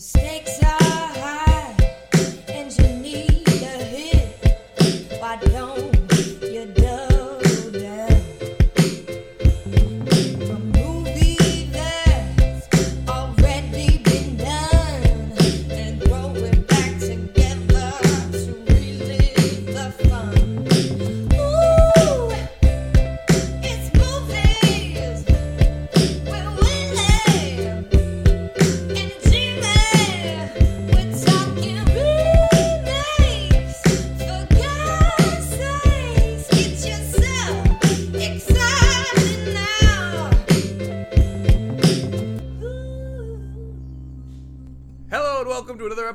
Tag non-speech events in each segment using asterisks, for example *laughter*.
stakes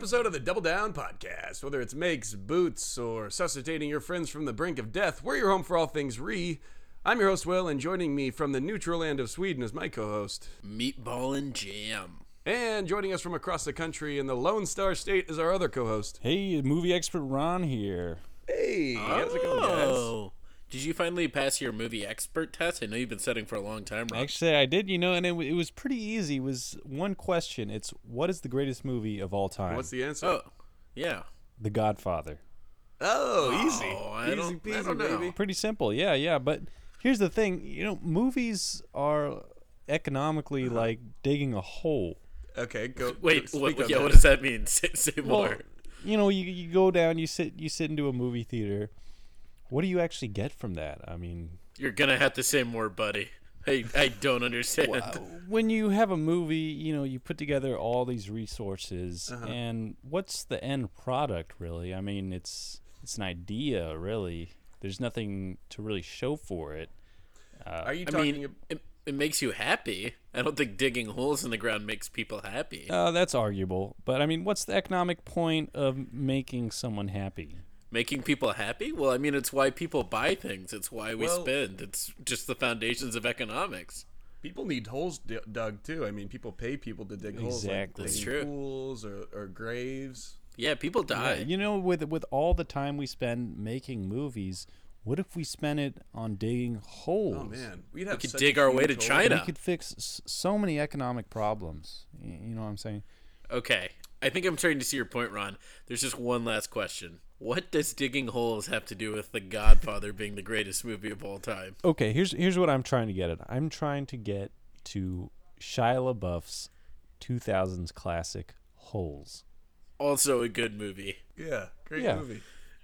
episode of the Double Down Podcast. Whether it's makes, boots, or suscitating your friends from the brink of death, we're your home for all things re. I'm your host, Will, and joining me from the neutral land of Sweden is my co host. Meatball and jam. And joining us from across the country in the Lone Star State is our other co host. Hey, movie expert Ron here. Hey, how's it going, guys? Oh. Did you finally pass your movie expert test? I know you've been studying for a long time, Rob. Actually, I did, you know, and it, it was pretty easy. It was one question. It's what is the greatest movie of all time? What's the answer? Oh, yeah. The Godfather. Oh, easy. Oh, I easy peasy, baby. Pretty simple, yeah, yeah. But here's the thing, you know, movies are economically Uh-huh. like digging a hole. Okay, go. Wait, speak what, yeah, that. what does that mean? *laughs* Say, say Well, more. you know, you you go down, you sit you sit into a movie theater. What do you actually get from that? I mean, You're gonna have to say more, buddy. I, I don't understand. when you have a movie, you know, you put together all these resources, Uh-huh. and what's the end product really? I mean, it's it's an idea, really. There's nothing to really show for it. Are you I talking mean, ab- it, it makes you happy. I don't think digging holes in the ground makes people happy. Uh, that's arguable, but I mean, what's the economic point of making someone happy? Making people happy? Well, I mean, it's why people buy things. It's why we Well- spend. It's just the foundations of economics. people need holes d- dug too? I mean, people pay people to dig holes, like Exactly. That's digging true. pools or, or graves. Yeah, people die. You know, with with all the time we spend making movies, what if we spent it on digging holes? Oh man, we'd have could such dig our way huge to hole. China. We could fix s- so many economic problems. You know what I'm saying? Okay. I think I'm starting to see your point, Ron. There's just one last question. What does digging holes have to do with The Godfather being the greatest movie of all time? Okay, here's here's what I'm trying to get at. I'm trying to get to Shia LaBeouf's 2000s classic Holes. Also a good movie. Yeah, great Yeah. movie.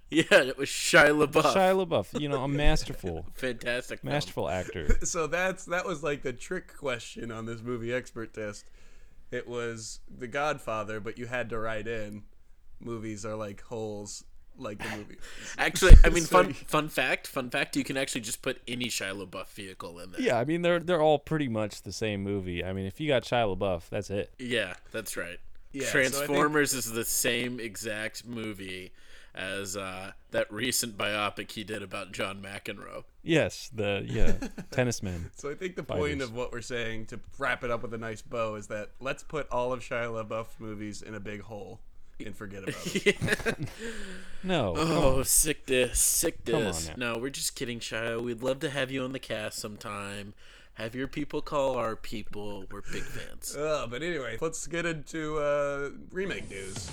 Yeah, it was Shia LaBeouf. Shia LaBeouf, you know, a *laughs* masterful, Fantastic. film. masterful actor. *laughs* So that's that was like the trick question on this movie expert test. It was The Godfather, but you had to write in movies are like holes, like the movie. *laughs* Actually, I *laughs* mean, fun fun fact, fun fact, you can actually just put any Shia LaBeouf vehicle in there. Yeah, I mean they're they're all pretty much the same movie. I mean, if you got Shia LaBeouf, that's it. Yeah, that's right. Yeah, so think- Transformers is the same exact movie as uh, that recent biopic he did about John McEnroe. Yes, the yeah *laughs* tennis man. So I think the point of what we're saying to wrap it up with a nice bow is that let's put all of Shia LaBeouf movies in a big hole and forget about them. *laughs* No, Oh, sick this, sick this. No, we're just kidding, Shia. We'd love to have you on the cast sometime. Have your people call our people. We're big fans. Uh, *laughs* but anyway, let's get into uh, remake news.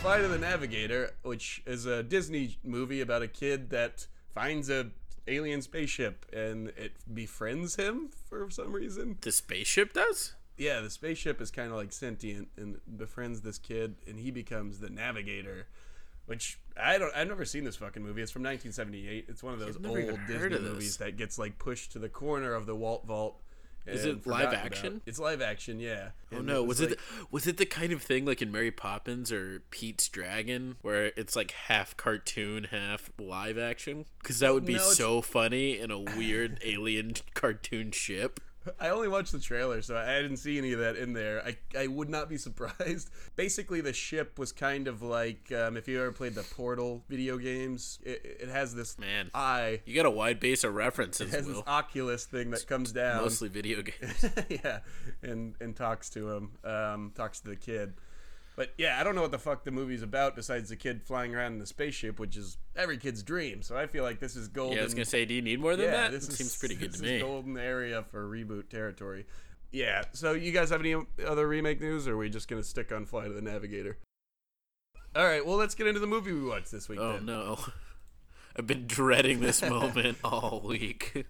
Flight of the Navigator, which is a Disney movie about a kid that finds a alien spaceship and it befriends him for some reason. The spaceship does? Yeah, the spaceship is kind of like sentient and befriends this kid, and he becomes the navigator. Which I don't. I've never seen this fucking movie. It's from 1978. It's one of those I've never even old Disney movies that gets like pushed to the corner of the Walt Vault. Is it live forgotten about. action? It's live action, yeah. Oh And no, was it like- was it the kind of thing like in Mary Poppins or Pete's Dragon where it's like half cartoon, half live action? Cuz that would be No, so funny in a weird alien *laughs* cartoon ship. I only watched the trailer, so I didn't see any of that in there. I, I would not be *laughs* surprised. Basically, the ship was kind of like um, if you ever played the Portal video games. It, it has this Man. eye. You got a wide base of references, It has this Oculus thing that comes down. Mostly video *laughs* games. yeah, and and talks to him, um, talks to the kid. But yeah, I don't know what the fuck the movie's about besides the kid flying around in the spaceship, which is every kid's dream. So I feel like this is golden. yeah, I was gonna say, do you need more than yeah, that? this is, seems pretty good this to is me. golden area for reboot territory. Yeah. So you guys have any other remake news, or are we just gonna stick on Flight of the Navigator? All right. Well, let's get into the movie we watched this week. Oh then. no. *laughs* I've been dreading this moment *laughs* all week.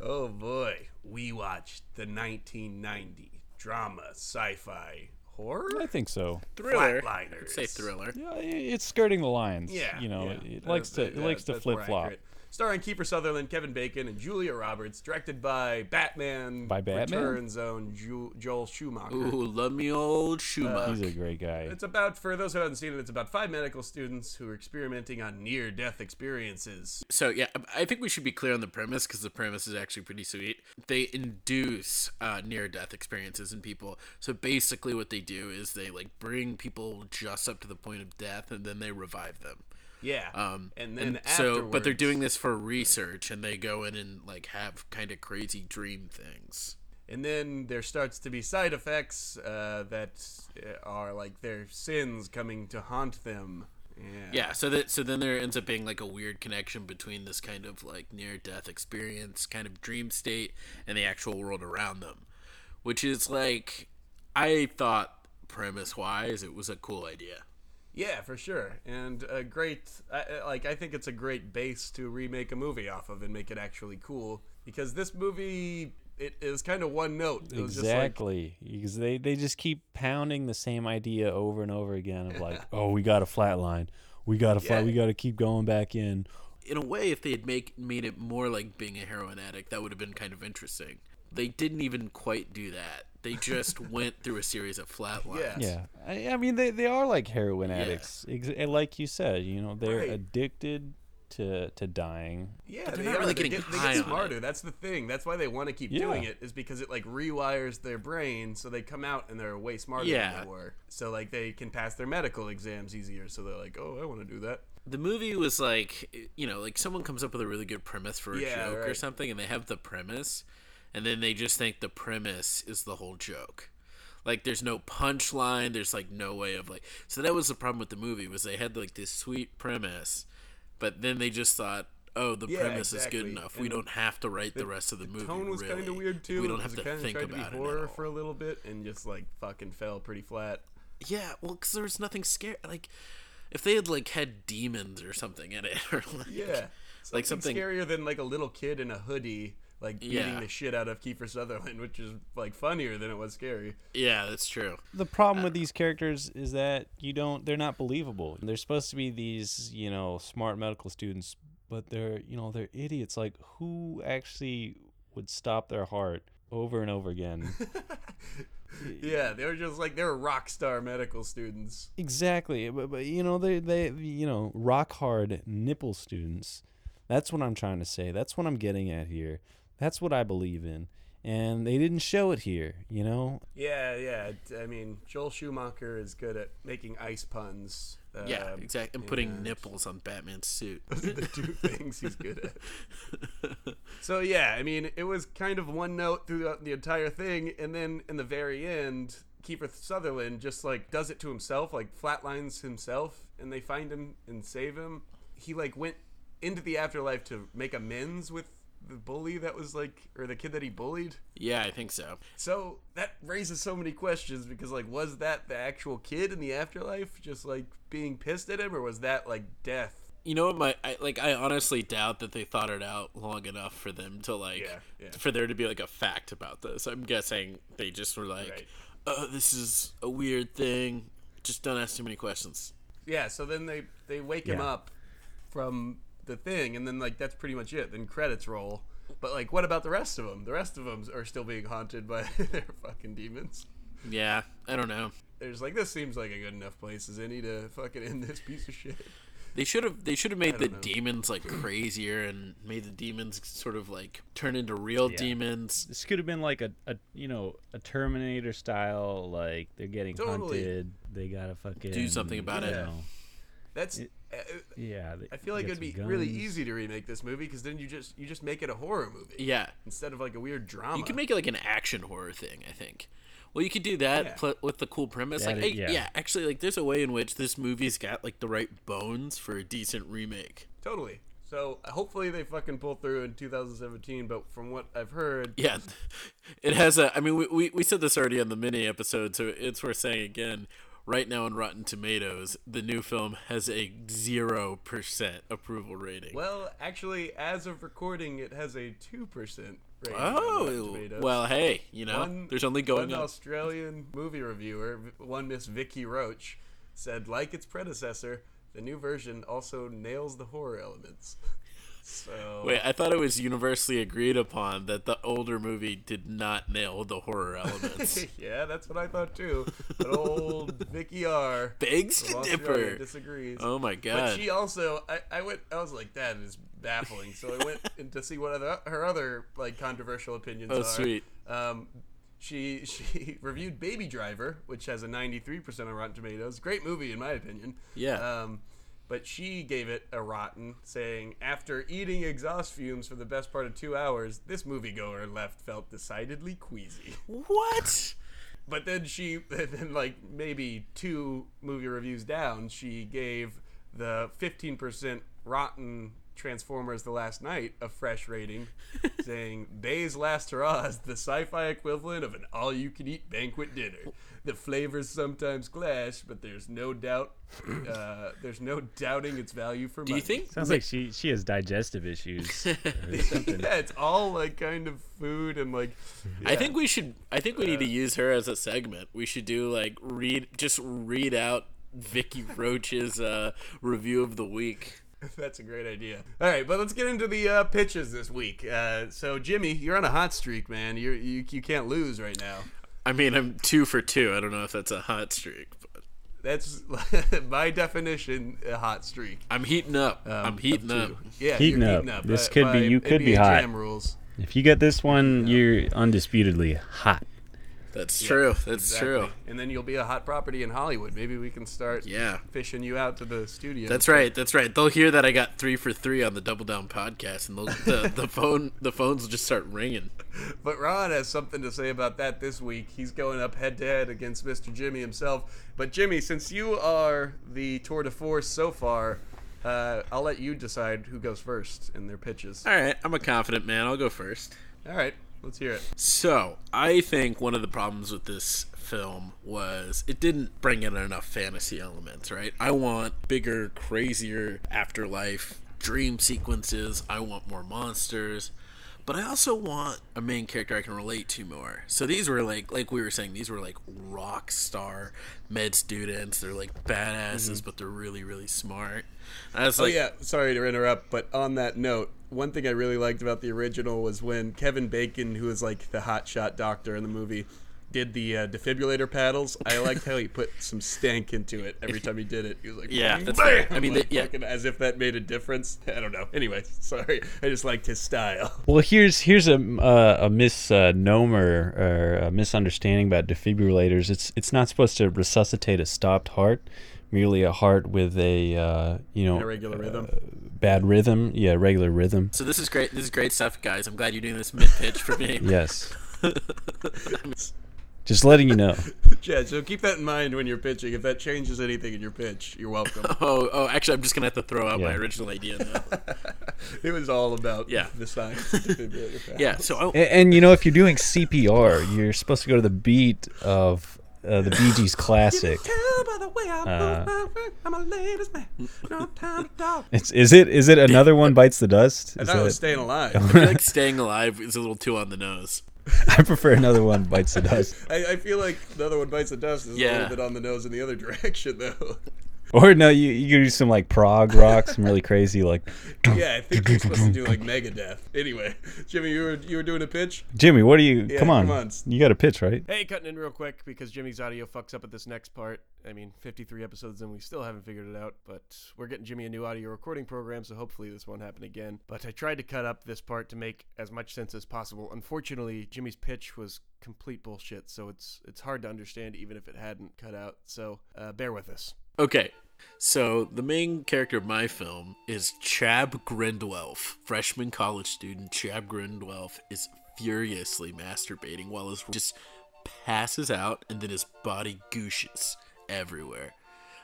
Oh boy, we watched the 1990 drama sci-fi horror I think so. Thriller. Flatliners. I'd say thriller. Yeah, it's skirting the lines. Yeah, you know, yeah. it That- likes uh, to that- it likes to flip flop. accurate. Starring Kiefer Sutherland, Kevin Bacon, and Julia Roberts. Directed by Batman. By Batman? Returns own Ju- Joel Schumacher. Ooh, love me old Schumacher. He's a great guy. It's about, for those who haven't seen it, it's about five medical students who are experimenting on near-death experiences. So yeah, I think we should be clear on the premise because the premise is actually pretty sweet. They induce uh, near-death experiences in people. So basically, what they do is they like bring people just up to the point of death, and then they revive them. Yeah. Um, and then so, but they're doing this for research, and they go in and like have kind of crazy dream things. And then there starts to be side effects uh, that uh, are like their sins coming to haunt them. Yeah. Yeah, so that so then there ends up being like a weird connection between this kind of like near death experience, kind of dream state, and the actual world around them, which is like I thought premise wise it was a cool idea. Yeah, for sure, and a great. I, I- like, I think it's a great base to remake a movie off of and make it actually cool because this movie it is kind of one note. It was just like, Exactly, because they they just keep pounding the same idea over and over again of like, *laughs* oh, we got a flat line, we got to flat, Yeah. we got to keep going back in. In a way, if they had make made it more like being a heroin addict, that would have been kind of interesting. They didn't even quite do that. They just *laughs* went through a series of flat lines. Yeah. Yeah, I, I mean they they are like heroin addicts, Ex- and like you said, you know, they're Right. addicted to to dying. Yeah, But they're they not are. really they getting get, they high get on smarter. it. That's the thing. That's why they want to keep Yeah. doing it. Is because it like rewires their brain, so they come out and they're way smarter than Yeah. they were. So like they can pass their medical exams easier. So they're like, oh, I want to do that. the movie was like you know like someone comes up with a really good premise for a Yeah, joke or something and they have the premise and then they just think the premise is the whole joke like there's no punchline there's like no way of like so that was the problem with the movie was they had like this sweet premise but then they just thought oh the Yeah, premise is good enough we don't have to write the, rest of the, movie Tone was really. kind of weird too. we don't have to think about to it horror for a little bit and just like fucking fell pretty flat. yeah well because there was nothing scary like if they had like had demons or something in it *laughs* or like Yeah, like something something scarier than like a little kid in a hoodie. Like beating Yeah. the shit out of Kiefer Sutherland, which is like funnier than it was scary. yeah that's true The problem with uh, these characters is that you don't they're not believable. They're supposed to be these, you know, smart medical students, but they're, you know, they're idiots. Like who actually would stop their heart over and over again? *laughs* Yeah, they were just like they were rock star medical students. exactly. But, but you know, they they you know, rock hard nipple students. That's what I'm trying to say. That's what I'm getting at here. That's what I believe in. And they didn't show it here, you know? Yeah, yeah. I mean, Joel Schumacher is good at making ice puns. Yeah, um, exactly. And putting and- nipples on Batman's suit. Those *laughs* are the two *laughs* things he's good at. So yeah, I mean, it was kind of one note throughout the entire thing, and then in the very end, Kiefer Sutherland just like does it to himself, like flatlines himself, and they find him and save him. He like went into the afterlife to make amends with the bully that was like, or the kid that he bullied. Yeah, I think so. So that raises so many questions because like, was that the actual kid in the afterlife just like being pissed at him, or was that like death? You know what? My I, like, I honestly doubt that they thought it out long enough for them to like, Yeah, yeah. for there to be like a fact about this. I'm guessing they just were like, Right. "Oh, this is a weird thing. Just don't ask too many questions." Yeah, so then they they wake him up from the thing, and then like that's pretty much it. Then credits roll. But like, what about the rest of them? The rest of them are still being haunted by *laughs* their fucking demons. Yeah, I don't know. There's like this seems like a good enough place as any to fucking end this piece of shit. They should have they should have made the know. demons like crazier and made the demons sort of like turn into real Yeah. demons. This could have been like a, a you know a Terminator style like they're getting Totally. hunted. They gotta fucking Do something about you it. know, That's. It- yeah, they I feel like it'd be some really easy to remake this movie because then you just you just make it a horror movie Yeah, instead of like a weird drama. you can make it like an action horror thing. I think. Well, you could do that Yeah. pl- with the cool premise. That like, is- hey, yeah. yeah. actually, like there's a way in which this movie's got like the right bones for a decent remake. totally. So uh, hopefully they fucking pull through in 2017. But from what I've heard, Yeah, *laughs* it has a. I mean, we, we we said this already on the mini episode, so it's worth saying again. Right now on Rotten Tomatoes, the new film has a zero percent approval rating. well, actually, as of recording, it has a two percent rating. Oh, well, hey, you know, One- there's only going one up. Australian movie reviewer, one Miss Vicky Roach, said like its predecessor, the new version also nails the horror elements. *laughs* So Wait, I thought it was universally agreed upon that the older movie did not nail the horror elements. *laughs* yeah, that's what I thought too. But old *laughs* Vicky R. Begs to differ. disagrees. Oh my god. But she also, I, I went, I was like, that is baffling. So I went to see what other, her other like controversial opinions Oh, are. sweet. Um, she she *laughs* reviewed Baby Driver, which has a 93% on Rotten Tomatoes. Great movie in my opinion. Yeah. Um, but she gave it a rotten, saying after eating exhaust fumes for the best part of two hours, this moviegoer left felt decidedly queasy. what? *laughs* But then she, *laughs* then like maybe two movie reviews down, she gave the 15% rotten Transformers The Last Knight a fresh rating, *laughs* saying, Bay's Last Hurrah is the sci fi equivalent of an all you can eat banquet dinner. The flavors sometimes clash, but there's no doubt, uh, there's no doubting its value for Do money. you think? Sounds like she she has digestive issues. *laughs* or yeah, it's all like kind of food and like. I think we should. I think we need to use her as a segment. We should do like read, just read out Vicky Roach's uh, review of the week. *laughs* That's a great idea. All right, but let's get into the uh, pitches this week. Uh, so, Jimmy, you're on a hot streak, man. You're, you you can't lose right now. I mean, I'm two for two. I don't know if that's a hot streak, but That's *laughs* by definition a hot streak. I'm heating up. um, I'm heating of up. Yeah, Heating you're up. heating up. This uh, could be. You could be hot. Jam rules. If you get this one, you're undisputedly hot. That's true. That's Exactly. true. And then you'll be a hot property in Hollywood. Maybe we can start Yeah. fishing you out to the studio. That's right. That's right. They'll hear that I got three for three on the Double Down podcast, and the *laughs* the phone the phones will just start ringing. But Ron has something to say about that this week. He's going up head to head against Mr. Jimmy himself. But Jimmy, since you are the tour de force so far, uh, I'll let you decide who goes first in their pitches. All right, I'm a confident man. I'll go first. All right, let's hear it. So, I think one of the problems with this film was it didn't bring in enough fantasy elements, right? I want bigger, crazier afterlife dream sequences. I want more monsters. But I also want a main character I can relate to more. So these were like like we were saying, these were like rock star med students. They're like badasses, mm-hmm. but they're really, really smart. I was Oh like yeah, sorry to interrupt, but on that note, one thing I really liked about the original was when Kevin Bacon, who was like the hotshot doctor in the movie, did the uh, defibrillator paddles. I liked how he put some stank into it every time he did it. He was like, Yeah, that's right. I mean, Like, the- yeah. fucking as if that made a difference. *laughs* I don't know. Anyway, *laughs* sorry. I just liked his style. *laughs* Well, here's here's a uh, a misnomer or a misunderstanding about defibrillators. It's it's not supposed to resuscitate a stopped heart, merely a heart with a uh, you know Irregular rhythm. bad rhythm. Yeah, regular rhythm. so this is great. This is great stuff, guys. I'm glad you're doing this mid pitch for me. *laughs* Yes. *laughs* Just letting you know. *laughs* Yeah, so keep that in mind when you're pitching. If that changes anything in your pitch, you're welcome. Oh, oh, actually, I'm just gonna have to throw out my original idea now. it was all about Yeah. the science. of defibrillator paddles. yeah, so I, And, and you know, if you're doing CPR, you're supposed to go to the beat of uh, the Bee Gees classic. Tell by the way I move Uh, my way, I'm a ladies man. No time to talk. *laughs* It's, is it is it another one bites the dust? I Is thought it was staying alive. I feel like staying alive is a little too on the nose. *laughs* I prefer another one bites the dust. *laughs* I, I feel like another one bites the dust is a little bit on the nose in the other direction, though. *laughs* Or no, you you could do some like prog rock, some really crazy like. *laughs* yeah, I think you're supposed to do like Megadeth. Anyway, *laughs* Jimmy, you were you were doing a pitch. Jimmy, what are you? Yeah, come on, come on. you got a pitch, right? Hey, cutting in real quick because Jimmy's audio fucks up at this next part. I mean, 53 episodes and we still haven't figured it out, but we're getting Jimmy a new audio recording program, so hopefully this won't happen again. But I tried to cut up this part to make as much sense as possible. Unfortunately, Jimmy's pitch was complete bullshit, so it's it's hard to understand even if it hadn't cut out. So uh, bear with us. Okay, so the main character of my film is Chab Grindwelf, freshman college student. Chab Grindwelf is furiously masturbating while his just passes out and then his body gooshes everywhere.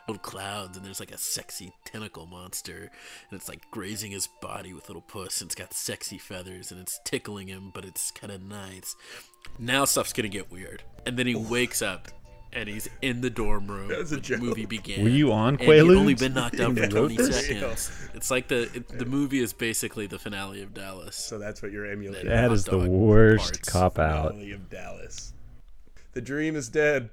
little clouds, and there's like a sexy tentacle monster, and it's like grazing his body with little puss, and it's got sexy feathers, and it's tickling him, but it's kind of nice. Now stuff's gonna get weird, and then he wakes up. And he's in the dorm room. That was a joke. The movie began. Were you on and he'd only been knocked out for 20 this? seconds. It's like the it, the movie is basically the finale of Dallas. So that's what you're emulating. Yeah. That hot is the worst parts. cop out. Valley of Dallas. The dream is dead.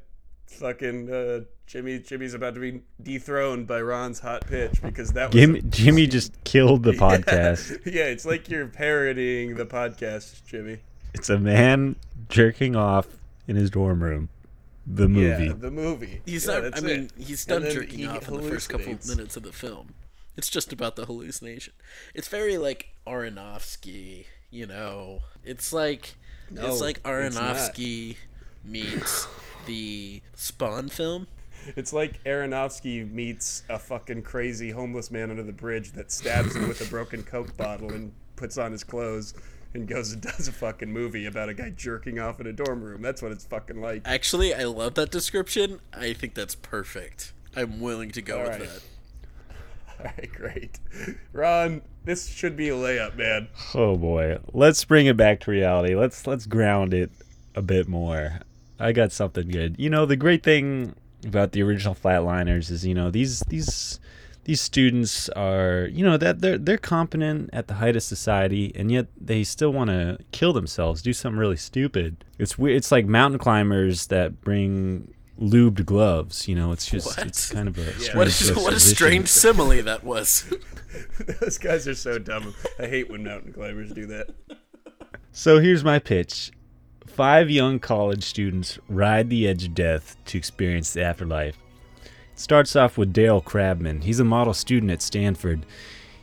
Fucking uh, Jimmy. Jimmy's about to be dethroned by Ron's hot pitch because that was Jimmy, a- Jimmy just killed the *laughs* podcast. Yeah, it's like you're parodying the podcast, Jimmy. It's a man jerking off in his dorm room. The movie. Yeah, the movie. He's Yeah, not. that's I mean, it. he's done then jerking he off in the first couple hallucinates. minutes of the film. It's just about the hallucination. It's very like Aronofsky, you know. It's like No, it's like it's. Aronofsky meets the Spawn film. It's like Aronofsky meets a fucking crazy homeless man under the bridge that stabs him with a broken Coke bottle and puts on his clothes and goes and *laughs* does a fucking movie about a guy jerking off in a dorm room. That's what it's fucking like. Actually, I love that description. I think that's perfect. I'm willing to go All with right. that. *laughs* All right, great. Ron, this should be a layup, man. Oh boy. Let's bring it back to reality. Let's let's ground it a bit more. I got something good. You know, the great thing about the original Flatliners is, you know, these these these students are, you know, that they're they're competent at the height of society and yet they still want to kill themselves, do something really stupid. It's weird. It's like mountain climbers that bring lubed gloves, you know, it's just What? it's kind of a strange What is what a strange simile that was. *laughs* Those guys are so dumb. I hate when mountain climbers do that. So here's my pitch. Five young college students ride the edge of death to experience the afterlife. It starts off with Dale Crabman. He's a model student at Stanford.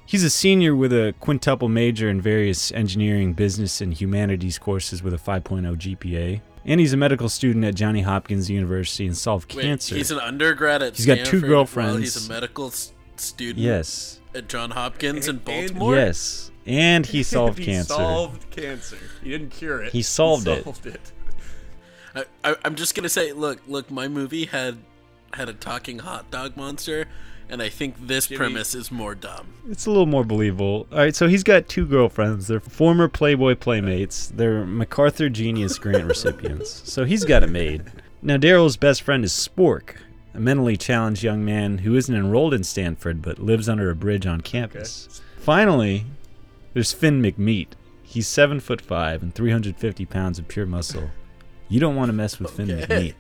He's a senior with a quintuple major in various engineering, business, and humanities courses with a 5.0 GPA. And he's a medical student at Johnny Hopkins University and solved Wait, cancer. he's an undergrad at He's got two Stanford while girlfriends. he's a medical student yes. at John Hopkins in And- Baltimore. Yes. And he *laughs* solved cancer. he cancer. solved cancer. He didn't cure it. He solved it. *laughs* solved it. I, I, I'm just gonna say, look, look, my movie had had a talking hot dog monster, and I think this Jimmy- premise is more dumb. It's a little more believable. All right, so he's got two girlfriends. They're former Playboy playmates. They're MacArthur Genius Grant *laughs* recipients. So he's got it made. Now, Daryl's best friend is Spork, a mentally challenged young man who isn't enrolled in Stanford but lives under a bridge on campus. Finally, there's Finn McMeat. He's seven foot five and 350 pounds of pure muscle. You don't want to mess with Finn McMeat.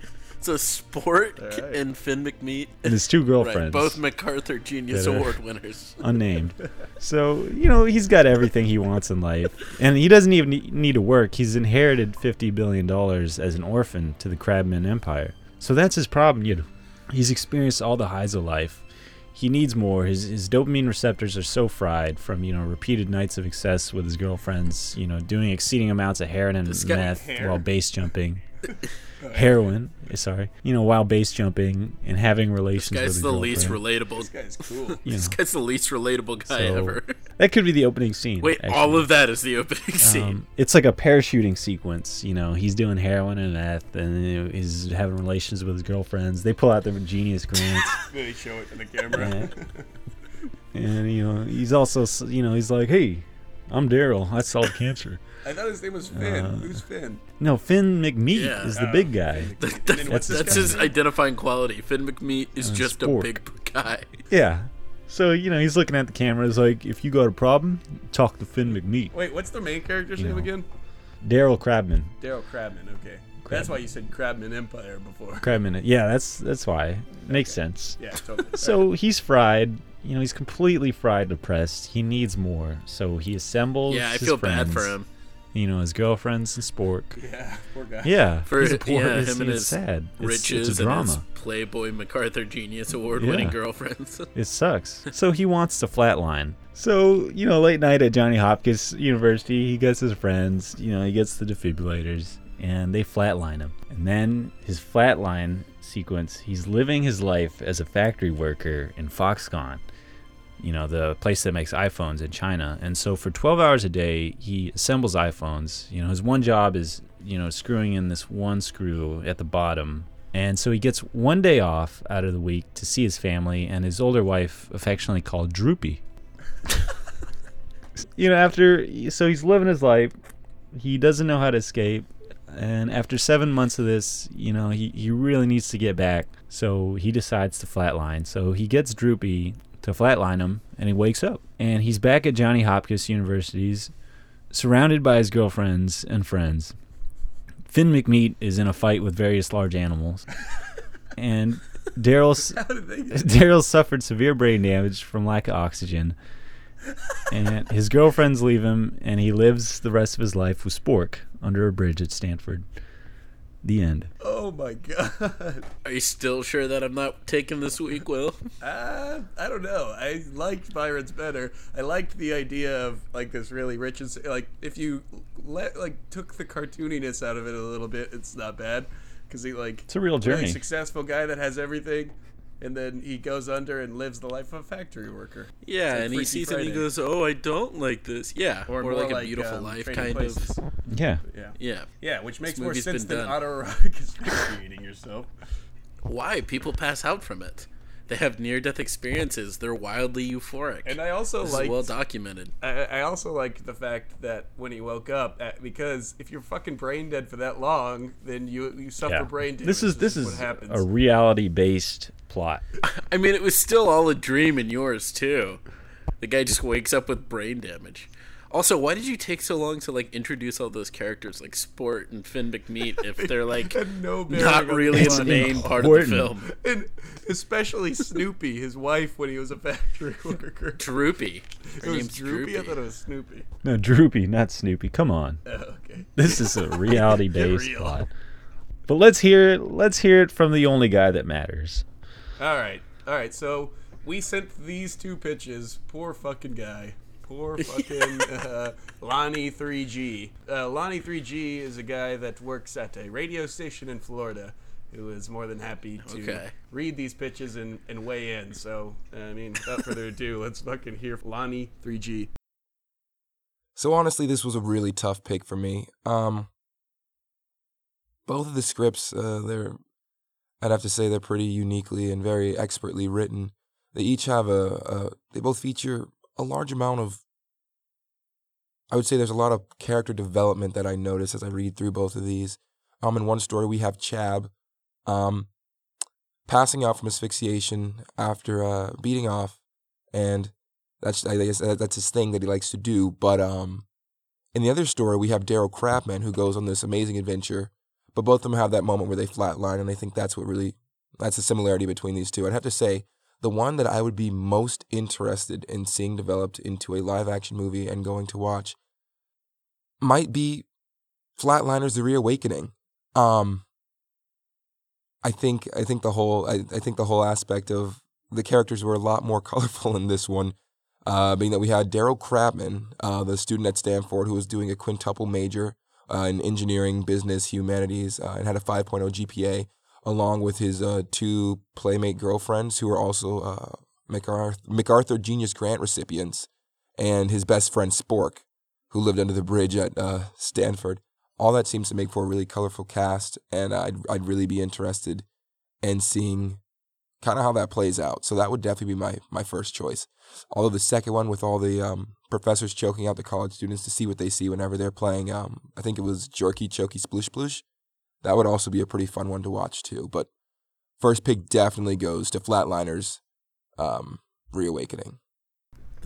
So Sport Alright. *laughs* and Finn McMeat, And his two *laughs* right, girlfriends. both MacArthur Genius Award winners. *laughs* unnamed. So, you know, he's got everything he wants in life. And he doesn't even need to work. He's inherited $50 billion as an orphan to the Crabman Empire. So that's his problem, you know. He's experienced all the highs of life. He needs more. His, his dopamine receptors are so fried from, you know, repeated nights of excess with his girlfriends, you know, doing exceeding amounts of heroin and meth Hair? while base jumping. Heroin, sorry. You know, while base jumping and having relations with guy's his the least relatable. This guy's cool. *laughs* You This know. guy's the least relatable guy So- ever. That could be the opening scene. Wait, actually. all of that is the opening scene. Um, it's like a parachuting sequence. You know, he's doing heroin and meth, and he's having relations with his girlfriends. They pull out their genius grants, *laughs* Then he show it to the camera. and, and you know, he's also, you know, he's like, "Hey, I'm Daryl. I solved cancer." *laughs* I thought his name was Finn. Uh, Who's Finn? No, Finn McMeat Yeah. is the Oh, big guy. *laughs* That- that- And then what's that's this his guy's name? identifying quality. Finn McMeat is Uh, just a big guy. Yeah. So you know, he's looking at the camera. He's like, "If you got a problem, talk to Finn McMeat." Wait, what's the main character's You name know. again? Daryl Crabman. Daryl Crabman. Okay, that's why you said Crabman Empire before. Crabman. Yeah, that's that's why. Makes sense. Yeah, totally. So he's fried. You know, he's completely fried, depressed. He needs more. So he assembles. Yeah, I his feel bad for him. You know, his girlfriends and Spork. yeah, poor guy. Yeah, For he's a poor, yeah, it's, him and it's his sad. It's, riches it's a drama. and his Playboy MacArthur Genius Award winning Yeah. girlfriends. *laughs* It sucks. so he wants to flatline. So you know, late night at Johnny Hopkins University, he gets his friends. You know, he gets the defibrillators, and they flatline him. And then his flatline sequence, he's living his life as a factory worker in Foxconn. You know, the place that makes iPhones in China. And so for 12 hours a day, he assembles iPhones. You know, his one job is, you know, screwing in this one screw at the bottom And so he gets one day off out of the week to see his family and his older wife, affectionately called Droopy. *laughs* you know, after so he's living his life, he doesn't know how to escape, and after seven months of this, you know, he he really needs to get back. So he decides to flatline. So he gets Droopy to flatline him, and he wakes up, and he's back at Johnny Hopkins University's, surrounded by his girlfriends and friends. Finn McMeat is in a fight with various large animals, *laughs* and Daryl's How did they get *laughs* Daryl suffered severe brain damage from lack of oxygen. And his girlfriends leave him, and he lives the rest of his life with Spork under a bridge at Stanford. The end. Oh my god. Are you still sure that I'm not taking this week, Will? Uh, I don't know. I liked Byron's better. I liked the idea of like this really rich and like if you let like took the cartooniness out of it a little bit, it's not bad because he like It's a real really journey. successful guy that has everything, and then he goes under and lives the life of a factory worker. Yeah, like and he Freaky sees it and he goes, "Oh, I don't like this." Yeah, or, more like a beautiful um, life, kind Places. of. Yeah. Yeah. Yeah. Yeah, which makes more sense than done. autoerotic asphyxiating *laughs* eating yourself. Why people pass out from it? They have near-death experiences. They're wildly euphoric. And I also like well documented. I, I also like the fact that when he woke up, uh, because if you're fucking brain dead for that long, then you you suffer Yeah. brain damage. This is this what is happens. a reality based plot. *laughs* I mean, it was still all a dream in yours too. The guy just wakes up with brain damage. Also, why did you take so long to like introduce all those characters like Sport and Finn McMeat if they're *laughs* like no not really in the main part of the film? and especially Snoopy, his wife, when he was a factory *laughs* worker. Droopy. Her It was name's Droopy. I Droopy. thought it was Snoopy. No, Droopy, not Snoopy. Come on. Oh, okay. This is a reality based real. plot. But let's hear it let's hear it from the only guy that matters. All right, all right. So we sent these two pitches. Poor fucking guy. Poor *laughs* fucking uh, Lonnie 3G. Uh, Lonnie 3G is a guy that works at a radio station in Florida who is more than happy to Okay. read these pitches and, and weigh in. So, I mean, without further ado, let's fucking hear Lonnie 3G. So honestly, this was a really tough pick for me. Um, both of the scripts, uh, they're, I'd have to say, they're pretty uniquely and very expertly written. They each have a, a, they both feature a large amount of. I would say there's a lot of character development that I notice as I read through both of these. Um, in one story we have Chab, um, passing out from asphyxiation after uh beating off, and that's I guess that's his thing that he likes to do. But um, in the other story, we have Daryl Crabman who goes on this amazing adventure. But both of them have that moment where they flatline, and I think that's what really that's the similarity between these two. I'd have to say the one that I would be most interested in seeing developed into a live action movie and going to watch might be Flatliners: The Reawakening. Um, I think I think the whole I, I think the whole aspect of the characters were a lot more *laughs* colorful in this one uh, being that we had Daryl Crabman, uh, the student at Stanford who was doing a quintuple major uh, in engineering, business, humanities, uh, and had a 5.0 GPA, along with his uh, two playmate girlfriends who were also uh, MacArthur, MacArthur Genius Grant recipients, and his best friend Spork, who lived under the bridge at uh, Stanford. All that seems to make for a really colorful cast, and I'd, I'd really be interested in seeing kind of how that plays out. So that would definitely be my, my first choice. Although the second one with all the um, professors choking out the college students to see what they see whenever they're playing, um, I think it was Jerky Choky Sploosh Sploosh. That would also be a pretty fun one to watch too. But first pick definitely goes to Flatliners um, Reawakening.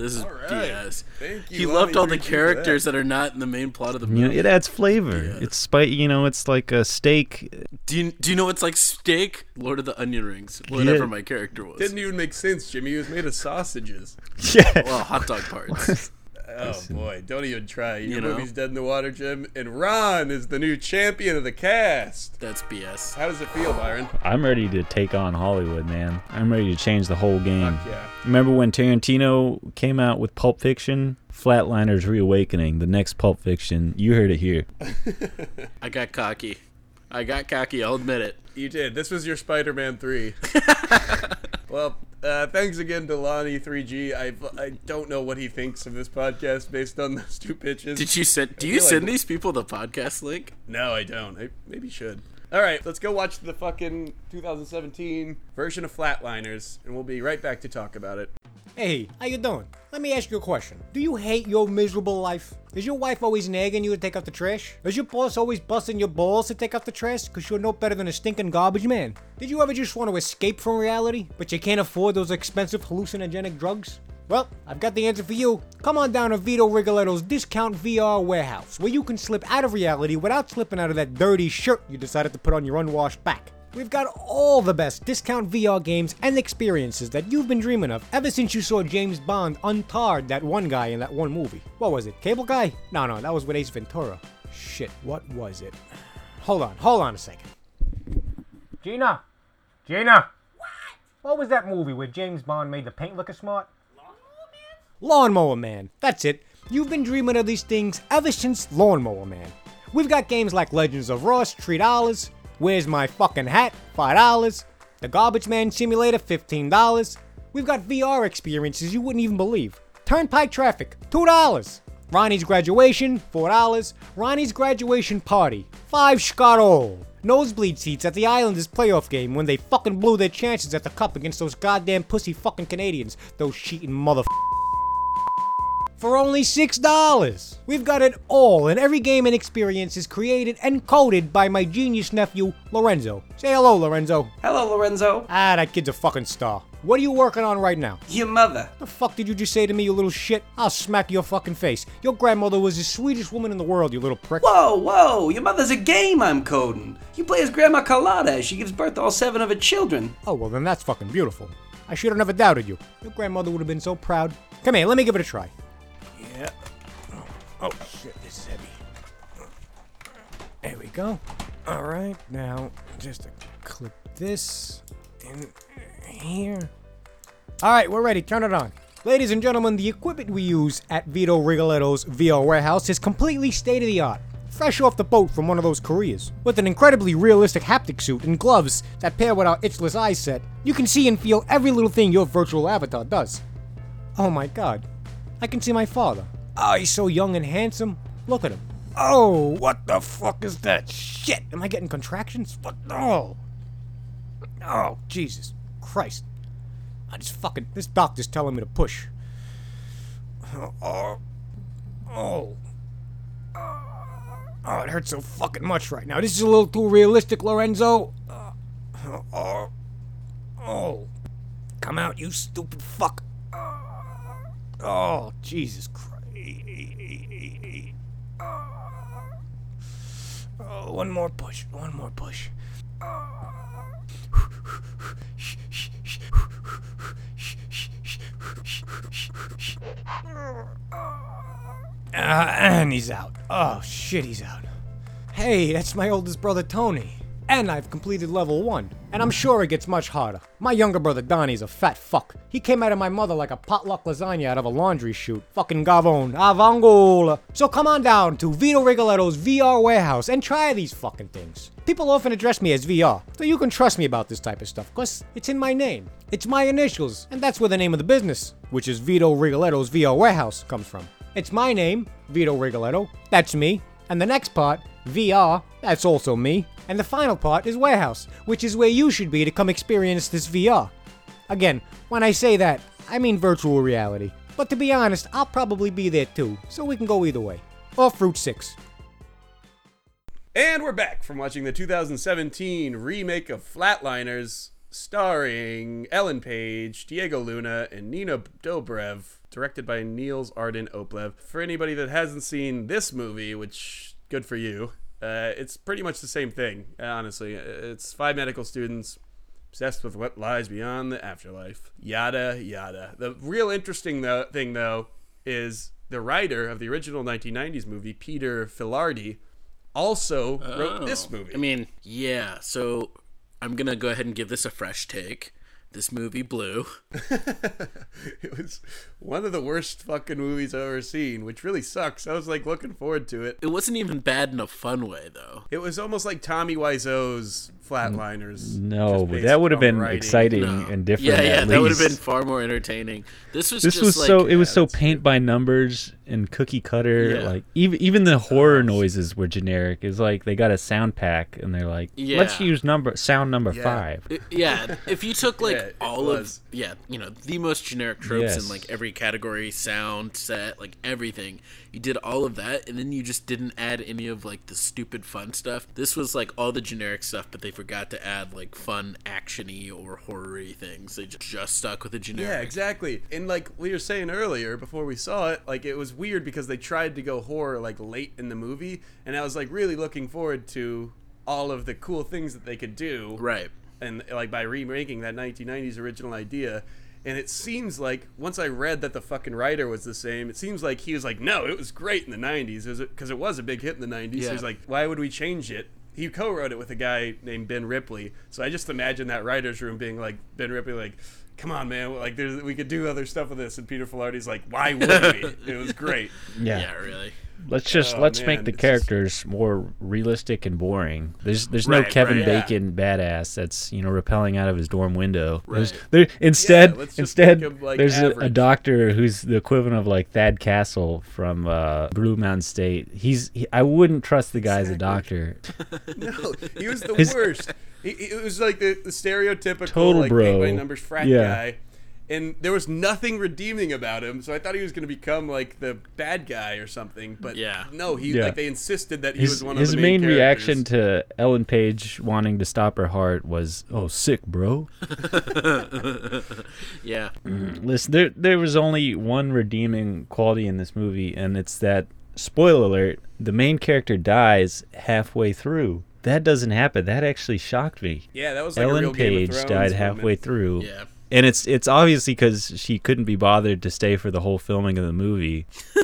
This is All right. BS. Thank you. He Lonnie loved all the characters that. that are not in the main plot of the You movie. know, it adds flavor. Yeah. It's spicy. You know, it's like a steak. Do you do you know what's like steak? Lord of the Onion Rings. Whatever Yeah. my character was. Didn't even make sense, Jimmy. He was made of sausages. *laughs* Yeah. well, hot dog parts. *laughs* Oh boy, don't even try. Your You know? movie's dead in the water, Jim. And Ron is the new champion of the cast. That's BS. How does it feel, Byron? I'm ready to take on Hollywood, man. I'm ready to change the whole game. Fuck yeah. Remember when Tarantino came out with Pulp Fiction? Flatliners Reawakening, the next Pulp Fiction. You heard it here. *laughs* I got cocky. I got cocky. I'll admit it. You did. This was your Spider-Man three. *laughs* well, uh, thanks again to Lonnie 3G. I I don't know what he thinks of this podcast based on those two pitches. Did you send? Do you send like- these people the podcast link? No, I don't. I maybe should. All right, let's go watch the fucking 2017 version of Flatliners, and we'll be right back to talk about it. Hey, how you doing? Let me ask you a question. Do you hate your miserable life? Is your wife always nagging you to take out the trash? Is your boss always busting your balls to take out the trash because you're no better than a stinking garbage man? Did you ever just want to escape from reality, but you can't afford those expensive hallucinogenic drugs? Well, I've got the answer for you. Come on down to Vito Rigoletto's Discount VR Warehouse, where you can slip out of reality without slipping out of that dirty shirt you decided to put on your unwashed back. We've got all the best discount VR games and experiences that you've been dreaming of ever since you saw James Bond untard that one guy in that one movie. What was it? Cable Guy? No, no, that was with Ace Ventura. Shit, what was it? Hold on, hold on a second. Gina! Gina! What? What was that movie where James Bond made the paint look smart? Lawnmower Man. Lawnmower Man. That's it. You've been dreaming of these things ever since Lawnmower Man. We've got games like Legends of Ross, $3. Where's My Fucking Hat, $5. The Garbage Man Simulator, $15. We've got VR experiences you wouldn't even believe. Turnpike Traffic, $2. Ronnie's Graduation, $4. Ronnie's Graduation Party, 5 Scotto. Nosebleed seats at the Islanders playoff game when they fucking blew their chances at the cup against those goddamn pussy fucking Canadians. Those cheating mother for only $6. We've got it all, and every game and experience is created and coded by my genius nephew, Lorenzo. Say hello, Lorenzo. Hello, Lorenzo. Ah, that kid's a fucking star. What are you working on right now? Your mother. The fuck did you just say to me, you little shit? I'll smack your fucking face. Your grandmother was the sweetest woman in the world, you little prick. Whoa, whoa, your mother's a game I'm coding. You play as Grandma Carlotta as she gives birth to all seven of her children. Oh, well, then that's fucking beautiful. I should have never doubted you. Your grandmother would have been so proud. Come here, let me give it a try. Yeah. Oh, shit, this is heavy. There we go. All right, now just to clip this in here. All right, we're ready. Turn it on. Ladies and gentlemen, the equipment we use at Vito Rigoletto's VR warehouse is completely state of the art. Fresh off the boat from one of those Koreas. With an incredibly realistic haptic suit and gloves that pair with our itchless eyes set, you can see and feel every little thing your virtual avatar does. Oh my god. I can see my father. Oh, he's so young and handsome. Look at him. Oh, what the fuck is that shit? Am I getting contractions? What? No. Oh, Jesus Christ. I just fucking. This doctor's telling me to push. Oh. Oh. Oh, oh it hurts so fucking much right now. This is a little too realistic, Lorenzo. Oh. Oh. Come out, you stupid fuck. Oh, Jesus Christ. Oh, one more push. One more push. Ah, and he's out. Oh, shit, he's out. Hey, that's my oldest brother Tony. And I've completed level 1. And I'm sure it gets much harder. My younger brother Donnie's a fat fuck. He came out of my mother like a potluck lasagna out of a laundry chute. Fucking Gavone, avangola. So come on down to Vito Rigoletto's VR warehouse and try these fucking things. People often address me as VR, so you can trust me about this type of stuff, cause it's in my name. It's my initials, and that's where the name of the business, which is Vito Rigoletto's VR warehouse, comes from. It's my name, Vito Rigoletto, that's me, and the next part, VR, that's also me. And the final part is warehouse, which is where you should be to come experience this VR. Again, when I say that, I mean virtual reality. But to be honest, I'll probably be there too, so we can go either way. Or Fruit 6. And we're back from watching the 2017 remake of Flatliners, starring Ellen Page, Diego Luna, and Nina Dobrev, directed by Niels Arden Oplev. For anybody that hasn't seen this movie, which good for you, uh, it's pretty much the same thing. Honestly, it's five medical students obsessed with what lies beyond the afterlife. Yada yada. The real interesting though, thing though is the writer of the original 1990s movie, Peter Filardi, also wrote this Oh. movie. I mean, yeah. So I'm gonna go ahead and give this a fresh take. This movie blew. *laughs* it was one of the worst fucking movies I've ever seen, which really sucks. I was like looking forward to it. It wasn't even bad in a fun way, though. It was almost like Tommy Wiseau's Flatliners. No, but that would have been writing. exciting No. and different. Yeah, yeah, at that would have been far more entertaining. This was This just was like, so it was so that's paint by numbers and cookie cutter. Yeah. Like even even the horror noises were generic. It's like they got a sound pack and they're like, let's use number sound number Yeah. five. I- yeah, if you took *laughs* like Yeah, all was. of yeah, you know, the most generic tropes in like every category, sound, set, like everything, you did all of that, and then you just didn't add any of like the stupid fun stuff. This was like all the generic stuff, but they forgot to add like fun, actiony or horror-y things. They just, just stuck with the generic. Yeah, exactly. And like we were saying earlier before we saw it, like it was weird because they tried to go horror like late in the movie, and I was like really looking forward to all of the cool things that they could do. Right. And like by remaking that 1990s original idea. And it seems like once I read that the fucking writer was the same, it seems like he was like, no, it was great in the 90s, because it was a big hit in the 90s. So Yeah. he's like, why would we change it? He co-wrote it with a guy named Ben Ripley. So I just imagine that writers' room being like Ben Ripley, like, come on, man, like there's we could do other stuff with this. And Peter Filardi's like, why would we? It was great. *laughs* Yeah. Yeah, really. Let's just Oh, let's man, make the it's just- characters more realistic and boring. There's there's no Kevin right. Yeah. Bacon badass that's you know repelling out of his dorm window. There's, Right. there instead let's instead him, like, there's a, a doctor who's the equivalent of like Thad Castle from uh, Blue Mountain State. He's he, I wouldn't trust the guy as a doctor. *laughs* No, he was the His- worst. He, it was like the, the stereotypical Total like bro. numbers frat Yeah. guy, and there was nothing redeeming about him. So I thought he was going to become like the bad guy or something. But Yeah. no, he Yeah. like they insisted that he His, was one of his the main, main, reaction to Ellen Page wanting to stop her heart was, "Oh, sick, bro." *laughs* Yeah. Mm, listen, there there was only one redeeming quality in this movie, and it's that spoiler alert: the main character dies halfway through. That doesn't happen. That actually shocked me. Yeah, that was like a Ellen real Game of Page Thrones died moment. halfway through. Yeah. And it's it's obviously because she couldn't be bothered to stay for the whole filming of the movie. *laughs*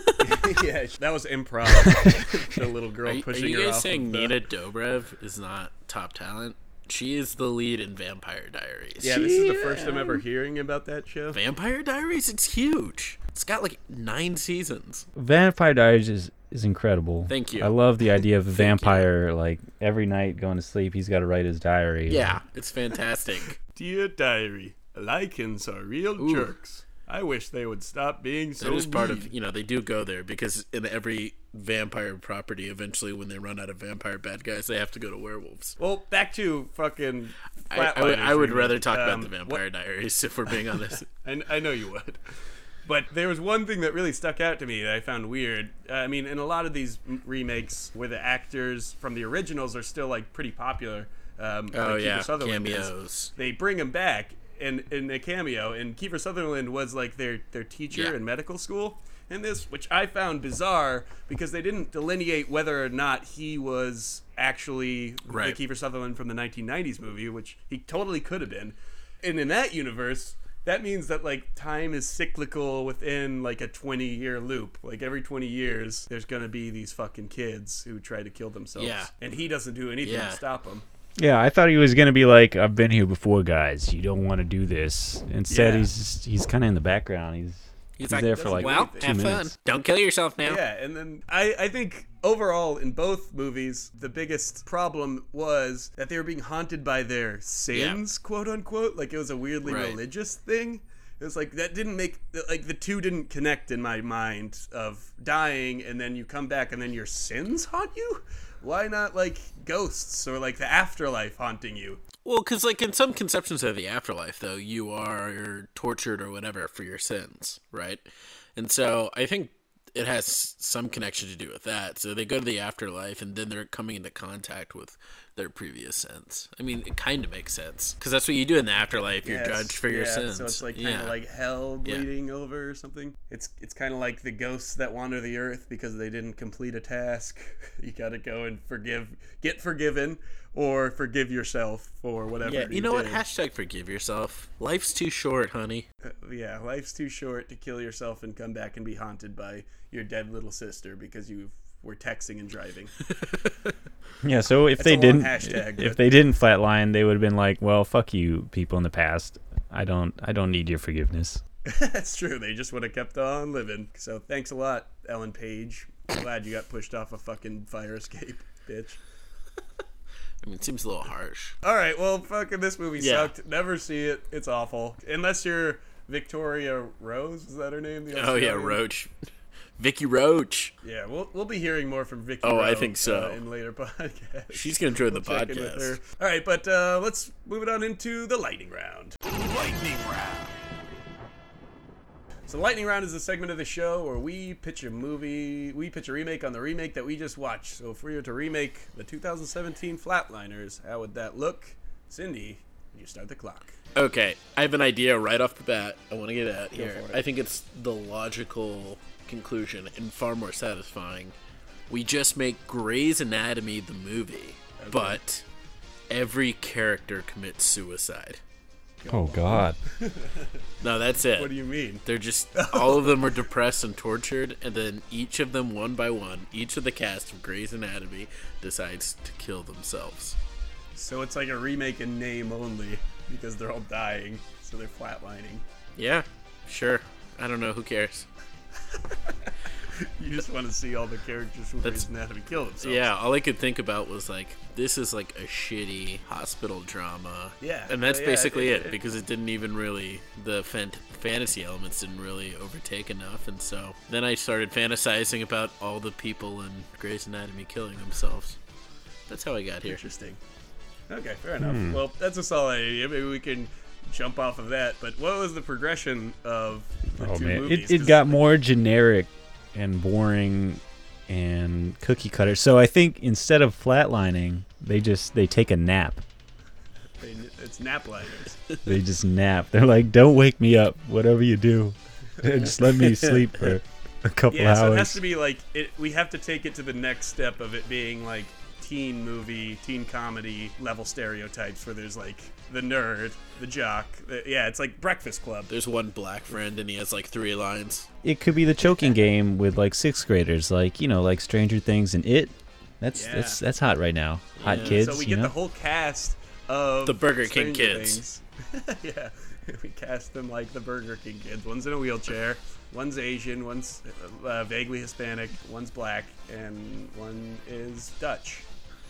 yeah, that was improv. *laughs* the little girl Are, you- are you her guys off. saying the- Nina Dobrev is not top talent? She is the lead in Vampire Diaries. Yeah, this is the first I'm ever hearing about that show. Vampire Diaries, it's huge. It's got like nine seasons. Vampire Diaries is, is incredible. Thank you. I love the idea of a Thank you. vampire. Like every night going to sleep, he's got to write his diary. Yeah, it's fantastic. Dear diary, lycans are real jerks. I wish they would stop being so That is part of you know they do go there because in every vampire property, eventually when they run out of vampire bad guys, they have to go to werewolves. Well, back to fucking. I, I would, I would rather talk Um, about the Vampire Diaries if we're being honest. *laughs* I, I know you would. But there was one thing that really stuck out to me that I found weird. Uh, I mean, in a lot of these remakes where the actors from the originals are still like pretty popular. Um, Oh, like yeah, Sutherland is, cameos. They bring him back in in a cameo, and Kiefer Sutherland was like their their teacher Yeah. in medical school. in this, which I found bizarre, because they didn't delineate whether or not he was actually Right. the Kiefer Sutherland from the 1990s movie, which he totally could have been. And in that universe, that means that like time is cyclical within like a 20 year loop. Like every 20 years, there's gonna be these fucking kids who try to kill themselves. Yeah. And he doesn't do anything Yeah. to stop them. Yeah, I thought he was gonna be like, "I've been here before, guys. You don't want to do this." Instead, Yeah. he's just, he's kind of in the background. He's He's, He's like, there for, like, well, two have fun. minutes. Don't kill yourself now. Yeah, and then I, I think overall in both movies, the biggest problem was that they were being haunted by their sins, quote unquote. Like it was a weirdly Right. religious thing. It was like that didn't make like the two didn't connect in my mind of dying and then you come back and then your sins haunt you. Why not like ghosts or like the afterlife haunting you? Well, because like in some conceptions of the afterlife, though, you are tortured or whatever for your sins, right? And so I think it has some connection to do with that. So they go to the afterlife, and then they're coming into contact with their previous sins. I mean, it kind of makes sense because that's what you do in the afterlife. You're Yes, judged for your yeah, sins. So it's like kind of Yeah. like hell Yeah. bleeding over or something. It's it's kind of like the ghosts that wander the earth because they didn't complete a task. *laughs* You got to go and forgive, get forgiven, or forgive yourself for whatever. Yeah, you know what? did. Hashtag forgive yourself. Life's too short, honey. Uh, yeah, life's too short to kill yourself and come back and be haunted by your dead little sister because you were texting and driving. *laughs* yeah. So if That's they didn't, hashtag, if but- they didn't flatline, they would have been like, "Well, fuck you, people in the past. I don't, I don't need your forgiveness." *laughs* That's true. They just would have kept on living. So thanks a lot, Ellen Page. Glad you got pushed off a fucking fire escape, bitch. *laughs* I mean, it seems a little harsh. All right, well, fucking this movie Yeah. sucked. Never see it. It's awful. Unless you're Victoria Rose, is that her name? The Oh yeah, Roach. Vicky Roach. Yeah, we'll we'll be hearing more from Vicky. Oh, I think so. uh, in later *laughs* podcasts. She's gonna join the We'll check in with podcast. her. All right, but uh, let's move it on into the lightning round. Lightning round. So, lightning round is a segment of the show where we pitch a movie, we pitch a remake on the remake that we just watched. So, if we were to remake the 2017 Flatliners, how would that look? Cindy, you start the clock. Okay, I have an idea right off the bat. I want to get at here. it. I think it's the logical conclusion and far more satisfying. We just make Grey's Anatomy the movie, but every character commits suicide. Oh God. *laughs* No, that's it. What do you mean? They're just *laughs* all of them are depressed and tortured, and then each of them, one by one, each of the cast of Grey's Anatomy decides to kill themselves. So, it's like a remake in name only because they're all dying, so they're flatlining. Yeah, sure. I don't know. Who cares? *laughs* You just want to see all the characters from Grey's Anatomy kill themselves. Yeah, all I could think about was like, this is like a shitty hospital drama. Yeah, and that's oh, yeah, basically it- it, it- because it didn't even really the fan- fantasy elements didn't really overtake enough, and so then I started fantasizing about all the people in Grey's Anatomy killing themselves. That's how I got here. Interesting. Okay, fair enough. Hmm. Well, that's a solid idea. Maybe we can jump off of that. But what was the progression of the Oh two man, movies? it, it got more generic and boring and cookie cutter. So I think instead of flatlining, they just they take a nap. they- It's nap liners. *laughs* They just nap. They're like, "Don't wake me up. Whatever you do, *laughs* *laughs* just let me sleep for a couple hours. yeah, so it has to be like it. We have to take it to the next step of it being like teen movie, teen comedy level stereotypes where there's like the nerd, the jock. The, yeah, it's like Breakfast Club. There's one black friend, and he has like three lines. it could be the choking *laughs* game with like sixth graders, like you know, like Stranger Things and It. That's Yeah. that's that's hot right now. Hot Yeah. kids, so we you get know. the whole cast of The Burger King Stranger kids. Things. *laughs* yeah, *laughs* we cast them like the Burger King kids. One's in a wheelchair, one's Asian, one's uh, vaguely Hispanic, one's black, and one is Dutch.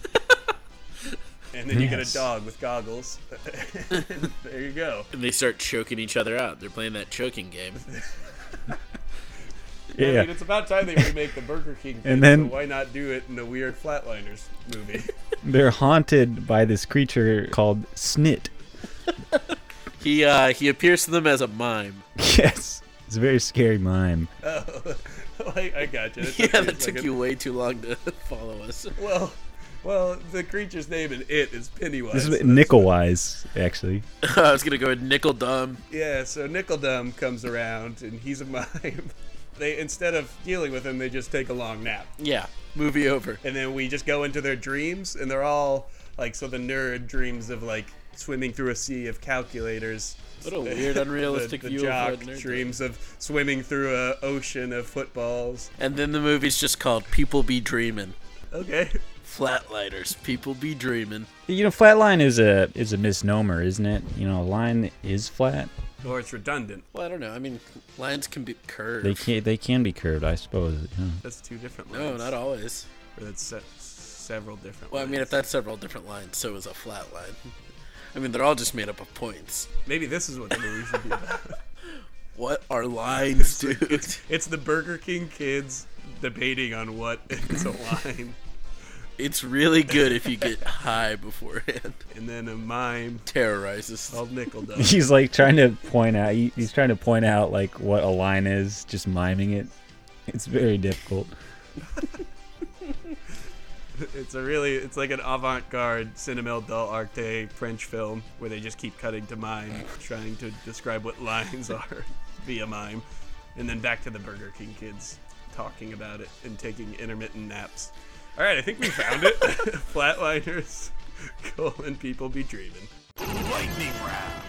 *laughs* and then you get a dog with goggles. *laughs* there you go. And they start choking each other out. They're playing that choking game. *laughs* I yeah. mean, it's about time they remake the Burger King. Kids, And then- so why not do it in the weird Flatliners movie? They're haunted by this creature called Snit. He uh, he appears to them as a mime. Yes, it's a very scary mime. oh, I, I got you. It Yeah, took me a that took second. you way too long to follow us. Well, well, the creature's name in it is Pennywise. This is that's- nickel wise, actually. *laughs* I was gonna go with Nickel Dumb. Yeah, so Nickeldum comes around and he's a mime. *laughs* They instead of dealing with him, they just take a long nap, Yeah, movie over. and then we just go into their dreams, and they're all like, so the nerd dreams of like swimming through a sea of calculators. What a weird, *laughs* unrealistic the, the view of jock what nerd dreams of swimming through a ocean of footballs. And then the movie's just called People Be Dreamin'. Okay. Flatlighters, People Be dreaming. You know, flatline is a is a misnomer, isn't it? You know, a line is flat. Or it's redundant. Well, I don't know. I mean, lines can be curved. They can they can be curved, I suppose. yeah. That's two different lines. No, not always. Or that's se- several different Well, I mean, if that's several different lines, so is a flat line. I mean, they're all just made up of points. Maybe this is what the movie should be about. *laughs* What are lines, *laughs* dude? It's the Burger King kids debating on what is a line, It's really good if you get high beforehand. and then a mime Terrorizes. called Nickel Dog. *laughs* He's like trying to point out. He, he's trying to point out like what a line is, just miming it. It's very difficult. *laughs* It's a really, it's like an avant-garde Cinéma d'Arte French film where they just keep cutting to mime, trying to describe what lines *laughs* are via mime, and then back to the Burger King kids talking about it and taking intermittent naps. All right, I think we found it. *laughs* Flatliners, *laughs* colon people be dreaming. Lightning round.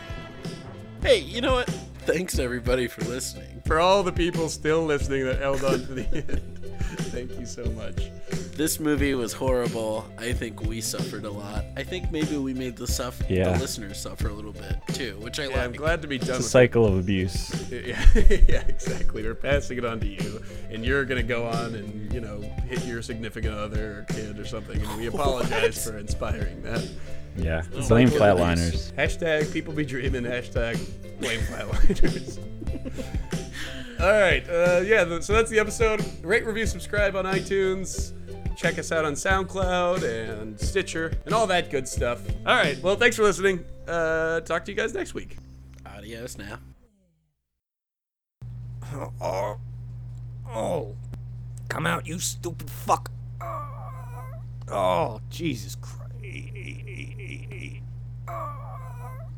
Hey, you know what? Thanks everybody for listening. For all the people still listening that held on to the *laughs* end, thank you so much. This movie was horrible. I think we suffered a lot. I think maybe we made the suffer Yeah. the listeners suffer a little bit too, which I Yeah, I'm glad to be done It's a with cycle of abuse. *laughs* Yeah, *laughs* yeah, exactly. We're passing it on to you, and you're gonna go on and you know hit your significant other or kid or something, and we *laughs* apologize for inspiring that. Yeah. Oh Blame my goodness. flatliners. Hashtag people be dreaming. Hashtag blame flatliners. All right. Uh, yeah. So that's the episode. Rate, review, subscribe on iTunes. Check us out on SoundCloud and Stitcher and all that good stuff. All right. Well, thanks for listening. Uh, talk to you guys next week. Adios now. Uh, oh. Oh. Come out, you stupid fuck. Uh, oh, Jesus Christ. Uh.